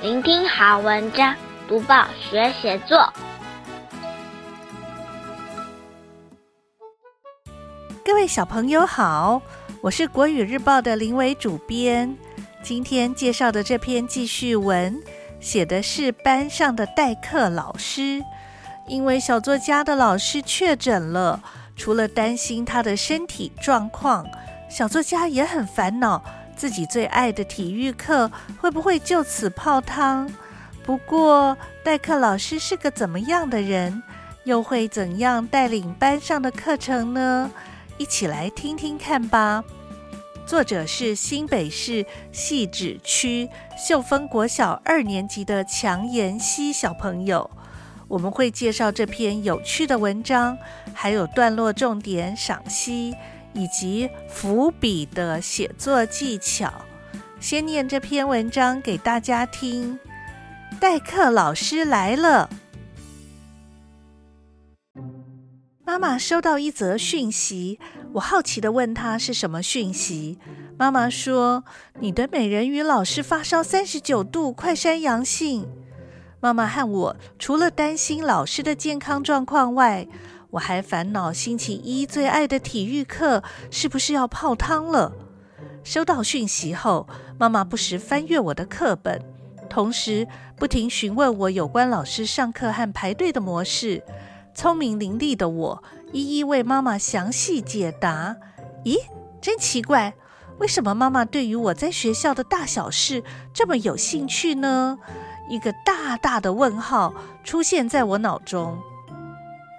聆听好文章，读报学写作。各位小朋友好，我是国语日报的林伟主编。今天介绍的这篇记叙文，写的是班上的代课老师。因为小作家的老师确诊了，除了担心他的身体状况，小作家也很烦恼。自己最爱的体育课会不会就此泡汤？不过代课老师是个怎么样的人？又会怎样带领班上的课程呢？一起来听听看吧。作者是新北市汐止区秀峰国小二年级的强妍希小朋友。我们会介绍这篇有趣的文章，还有段落重点赏析。以及伏笔的写作技巧。先念这篇文章给大家听。代课老师来了。妈妈收到一则讯息，我好奇地问她是什么讯息。妈妈说：“你的美人鱼老师发烧三十九度，快筛阳性。”妈妈和我除了担心老师的健康状况外，我还烦恼星期一最爱的体育课是不是要泡汤了？收到讯息后，妈妈不时翻阅我的课本，同时不停询问我有关老师上课和排队的模式。聪明伶俐的我，一一为妈妈详细解答。咦，真奇怪，为什么妈妈对于我在学校的大小事这么有兴趣呢？一个大大的问号出现在我脑中。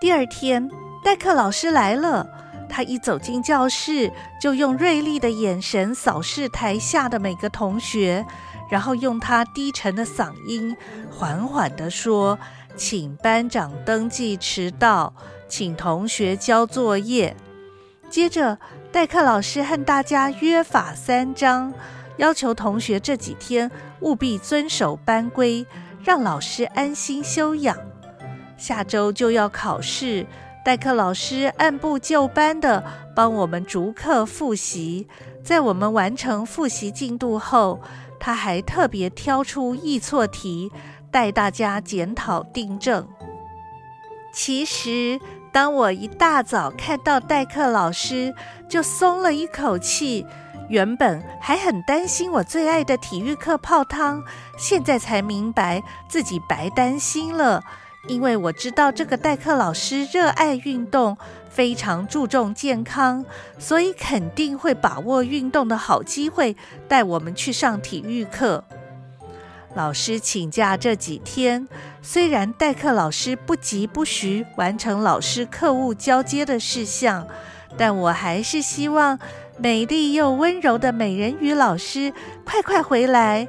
第二天，代课老师来了。他一走进教室，就用锐利的眼神扫视台下的每个同学，然后用他低沉的嗓音缓缓地说：“请班长登记迟到，请同学交作业。”接着，代课老师和大家约法三章，要求同学这几天务必遵守班规，让老师安心休养。下周就要考试，代课老师按部就班地帮我们逐课复习。在我们完成复习进度后，他还特别挑出易错题，带大家检讨订正。其实，当我一大早看到代课老师，就松了一口气。原本还很担心我最爱的体育课泡汤，现在才明白自己白担心了。因为我知道这个代课老师热爱运动，非常注重健康，所以肯定会把握运动的好机会，带我们去上体育课。老师请假这几天，虽然代课老师不疾不徐完成老师课务交接的事项，但我还是希望美丽又温柔的美人鱼老师快快回来，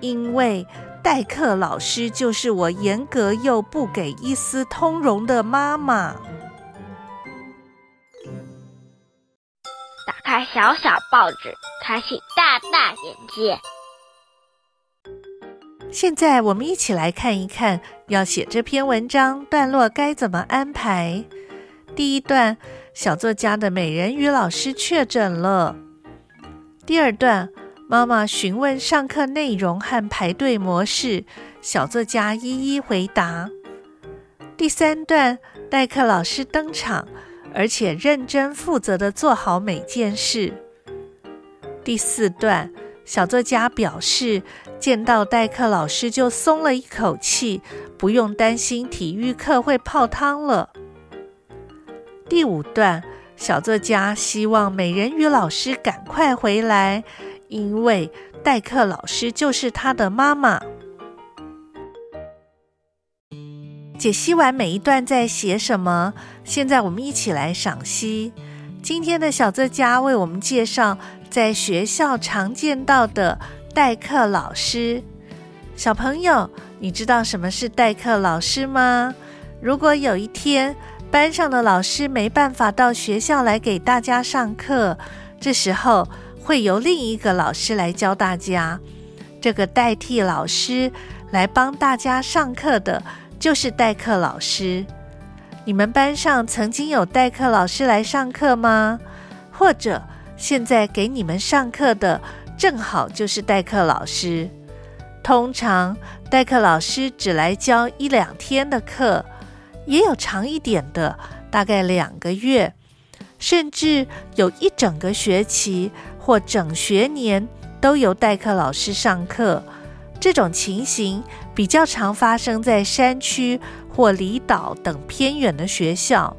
因为。代课老师就是我严格又不给一丝通融的妈妈。打开小小报纸，开启大大眼界。现在我们一起来看一看，要写这篇文章段落该怎么安排。第一段，小作家的美人鱼老师确诊了。第二段。妈妈询问上课内容和排队模式，小作家一一回答。第三段，代课老师登场，而且认真负责地做好每件事。第四段，小作家表示见到代课老师就松了一口气，不用担心体育课会泡汤了。第五段，小作家希望美人鱼老师赶快回来。因为代课老师就是他的妈妈。解析完每一段在写什么，现在我们一起来赏析。今天的小作家为我们介绍在学校常见到的代课老师。小朋友，你知道什么是代课老师吗？如果有一天班上的老师没办法到学校来给大家上课，这时候。会由另一个老师来教大家，这个代替老师来帮大家上课的，就是代课老师。你们班上曾经有代课老师来上课吗？或者现在给你们上课的，正好就是代课老师？通常代课老师只来教一两天的课，也有长一点的，大概两个月，甚至有一整个学期或整学年都由代课老师上课。这种情形比较常发生在山区或离岛等偏远的学校。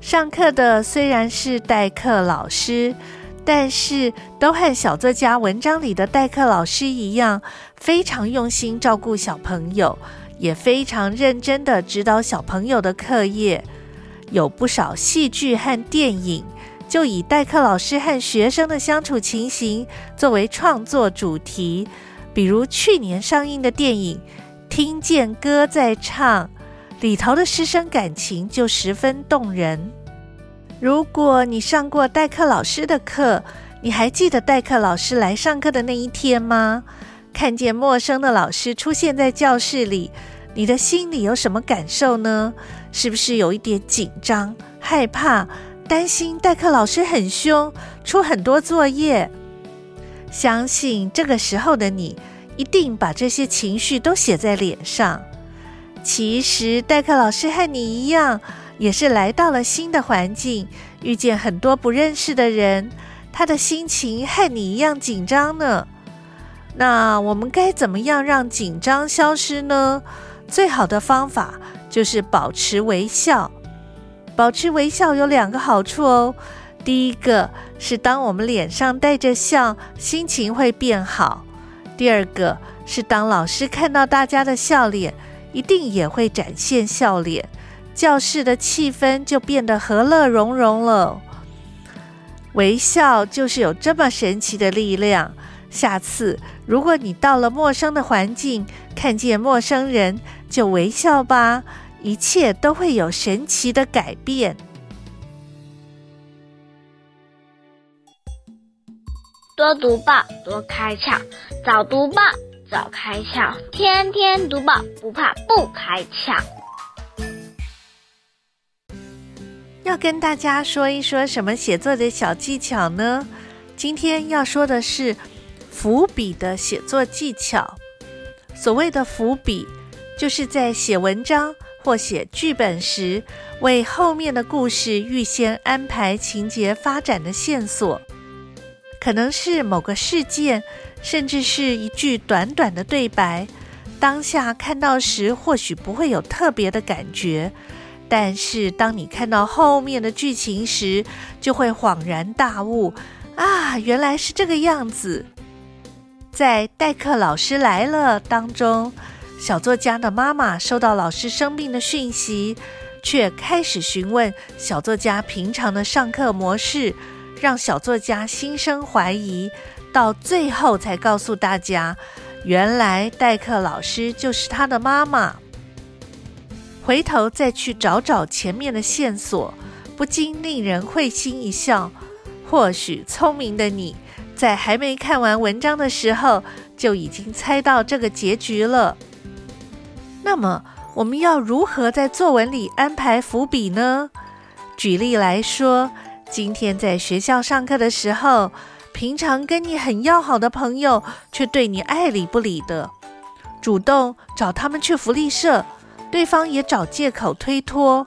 上课的虽然是代课老师，但是都和小作家文章里的代课老师一样，非常用心照顾小朋友，也非常认真的指导小朋友的课业。有不少戏剧和电影，就以代课老师和学生的相处情形作为创作主题。比如去年上映的电影《听见歌在唱》，里头的师生感情就十分动人。如果你上过代课老师的课，你还记得代课老师来上课的那一天吗？看见陌生的老师出现在教室里，你的心里有什么感受呢？是不是有一点紧张、害怕、担心代课老师很凶，出很多作业？相信这个时候的你，一定把这些情绪都写在脸上。其实代课老师和你一样。也是来到了新的环境，遇见很多不认识的人，他的心情和你一样紧张呢。那我们该怎么样让紧张消失呢？最好的方法就是保持微笑。保持微笑有两个好处哦。第一个是当我们脸上带着笑，心情会变好；第二个是当老师看到大家的笑脸，一定也会展现笑脸。教室的气氛就变得和乐融融了。微笑就是有这么神奇的力量。下次如果你到了陌生的环境，看见陌生人，就微笑吧，一切都会有神奇的改变。多读报，多开窍；早读报，早开窍；天天读报，不怕不开窍。要跟大家说一说什么写作的小技巧呢？今天要说的是伏笔的写作技巧。所谓的伏笔，就是在写文章或写剧本时，为后面的故事预先安排情节发展的线索，可能是某个事件，甚至是一句短短的对白。当下看到时，或许不会有特别的感觉。但是，当你看到后面的剧情时，就会恍然大悟啊，原来是这个样子。在代课老师来了当中，小作家的妈妈收到老师生病的讯息，却开始询问小作家平常的上课模式，让小作家心生怀疑，到最后才告诉大家，原来代课老师就是他的妈妈。回头再去找找前面的线索，不禁令人会心一笑。或许聪明的你，在还没看完文章的时候，就已经猜到这个结局了。那么，我们要如何在作文里安排伏笔呢？举例来说，今天在学校上课的时候，平常跟你很要好的朋友，却对你爱理不理的，主动找他们去福利社。对方也找借口推脱，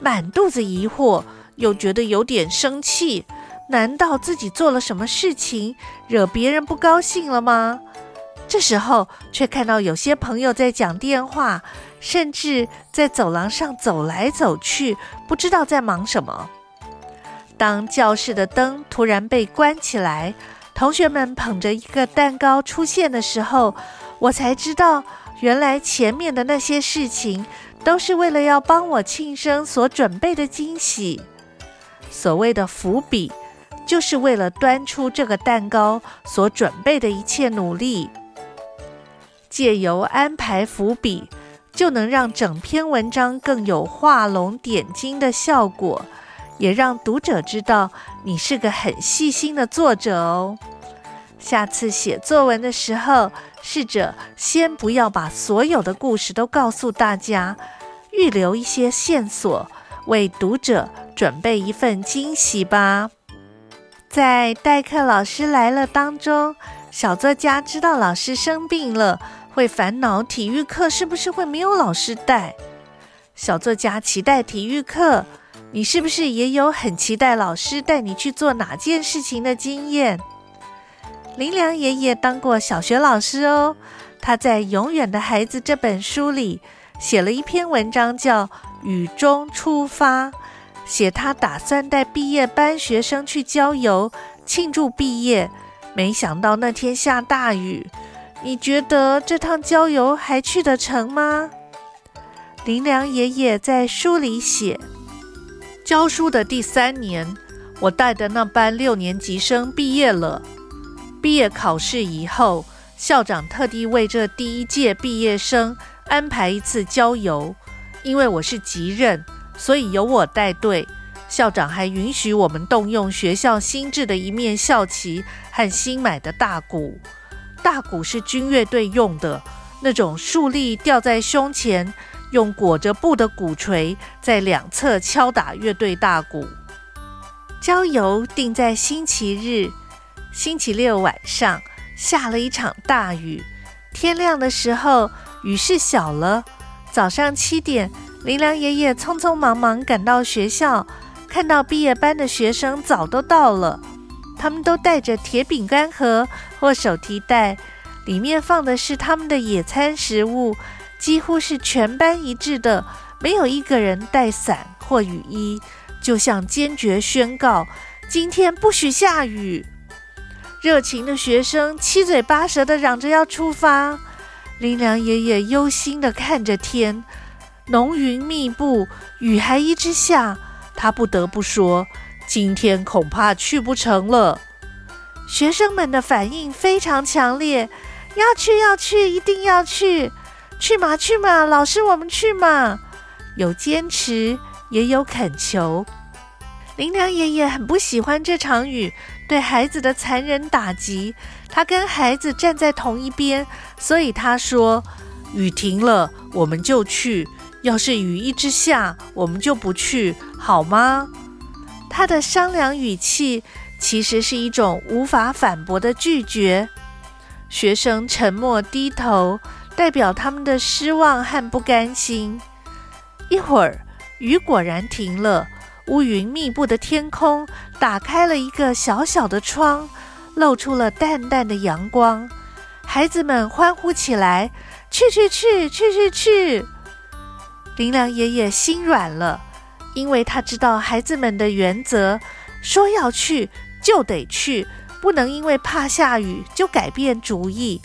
满肚子疑惑，又觉得有点生气。难道自己做了什么事情惹别人不高兴了吗？这时候却看到有些朋友在讲电话，甚至在走廊上走来走去，不知道在忙什么。当教室的灯突然被关起来，同学们捧着一个蛋糕出现的时候，我才知道。原来前面的那些事情都是为了要帮我庆生所准备的惊喜。所谓的伏笔，就是为了端出这个蛋糕所准备的一切努力。借由安排伏笔，就能让整篇文章更有画龙点睛的效果，也让读者知道你是个很细心的作者哦。下次写作文的时候，试着先不要把所有的故事都告诉大家，预留一些线索，为读者准备一份惊喜吧。在代课老师来了当中，小作家知道老师生病了，会烦恼体育课是不是会没有老师带。小作家期待体育课，你是不是也有很期待老师带你去做哪件事情的经验？林良爷爷当过小学老师哦，他在《永远的孩子》这本书里写了一篇文章，叫《雨中出发》，写他打算带毕业班学生去郊游庆祝毕业，没想到那天下大雨。你觉得这趟郊游还去得成吗？林良爷爷在书里写，教书的第三年，我带的那班六年级生毕业了。毕业考试以后，校长特地为这第一届毕业生安排一次郊游。因为我是级任，所以由我带队。校长还允许我们动用学校新制的一面校旗和新买的大鼓。大鼓是军乐队用的，那种竖立吊在胸前，用裹着布的鼓槌在两侧敲打乐队大鼓。郊游定在星期日。星期六晚上下了一场大雨，天亮的时候雨势小了。早上七点，林良爷爷匆匆忙忙赶到学校，看到毕业班的学生早都到了，他们都带着铁饼干盒或手提袋，里面放的是他们的野餐食物，几乎是全班一致的，没有一个人带伞或雨衣，就像坚决宣告今天不许下雨。热情的学生七嘴八舌的嚷着要出发，林良爷爷忧心的看着天，浓云密布，雨还一直下，他不得不说：“今天恐怕去不成了。”学生们的反应非常强烈：“要去，要去，一定要去！去嘛，去嘛，老师，我们去嘛！”有坚持，也有恳求。林良爷爷很不喜欢这场雨对孩子的残忍打击，他跟孩子站在同一边，所以他说：“雨停了，我们就去；要是雨一直下，我们就不去，好吗？”他的商量语气其实是一种无法反驳的拒绝。学生沉默低头，代表他们的失望和不甘心。一会儿，雨果然停了。乌云密布的天空打开了一个小小的窗，露出了淡淡的阳光。孩子们欢呼起来：“去去去去去去！”林良爷爷心软了，因为他知道孩子们的原则：说要去就得去，不能因为怕下雨就改变主意。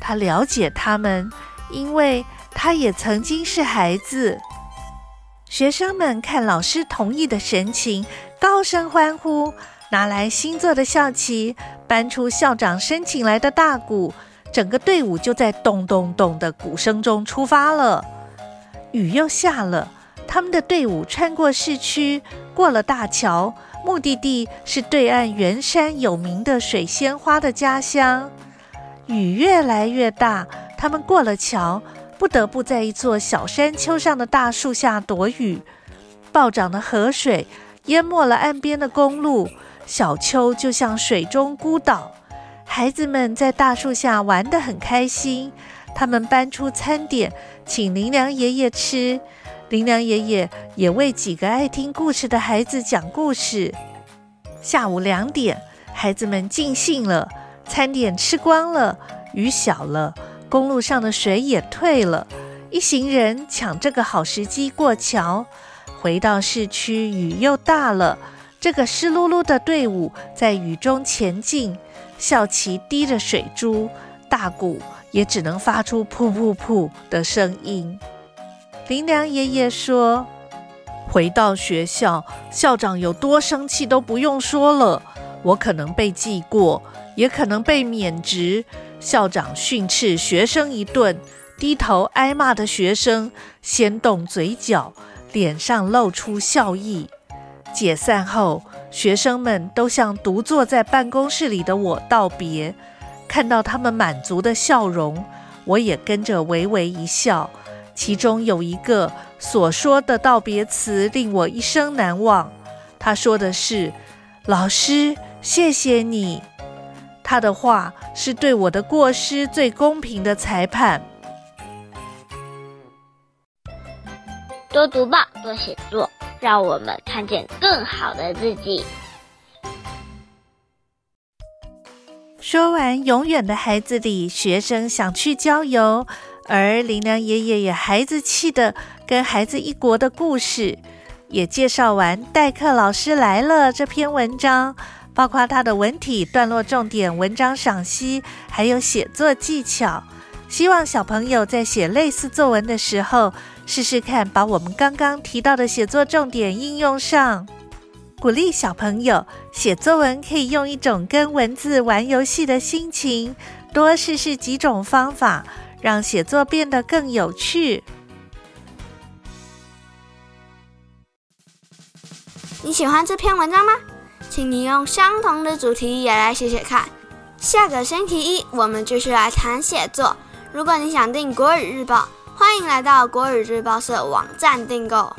他了解他们，因为他也曾经是孩子。学生们看老师同意的神情，高声欢呼，拿来新做的校旗，搬出校长申请来的大鼓，整个队伍就在咚咚咚的鼓声中出发了。雨又下了，他们的队伍穿过市区，过了大桥，目的地是对岸圆山有名的水仙花的家乡。雨越来越大，他们过了桥。不得不在一座小山丘上的大树下躲雨，暴涨的河水淹没了岸边的公路，小丘就像水中孤岛。孩子们在大树下玩得很开心，他们搬出餐点请林良爷爷吃，林良爷爷也为几个爱听故事的孩子讲故事。下午两点，孩子们尽兴了，餐点吃光了，雨小了。公路上的水也退了，一行人抢这个好时机过桥。回到市区，雨又大了。这个湿漉漉的队伍在雨中前进，校旗滴着水珠，大鼓也只能发出噗噗噗的声音。林良爷爷说：“回到学校，校长有多生气都不用说了。我可能被记过，也可能被免职。”校长训斥学生一顿，低头挨骂的学生先动嘴角，脸上露出笑意。解散后，学生们都向独坐在办公室里的我道别。看到他们满足的笑容，我也跟着微微一笑。其中有一个所说的道别词令我一生难忘。他说的是：“老师，谢谢你。”他的话是对我的过失最公平的裁判。多读报，多写作，让我们看见更好的自己。说完《永远的孩子》里，学生想去郊游，而林良爷爷也孩子气的跟孩子一国的故事，也介绍完代课老师来了这篇文章，包括他的文体、段落重点、文章赏析，还有写作技巧。希望小朋友在写类似作文的时候，试试看把我们刚刚提到的写作重点应用上。鼓励小朋友写作文，可以用一种跟文字玩游戏的心情，多试试几种方法，让写作变得更有趣。你喜欢这篇文章吗？请你用相同的主题也来写写看。下个星期一，我们继续来谈写作。如果你想订国语日报，欢迎来到国语日报社网站订购。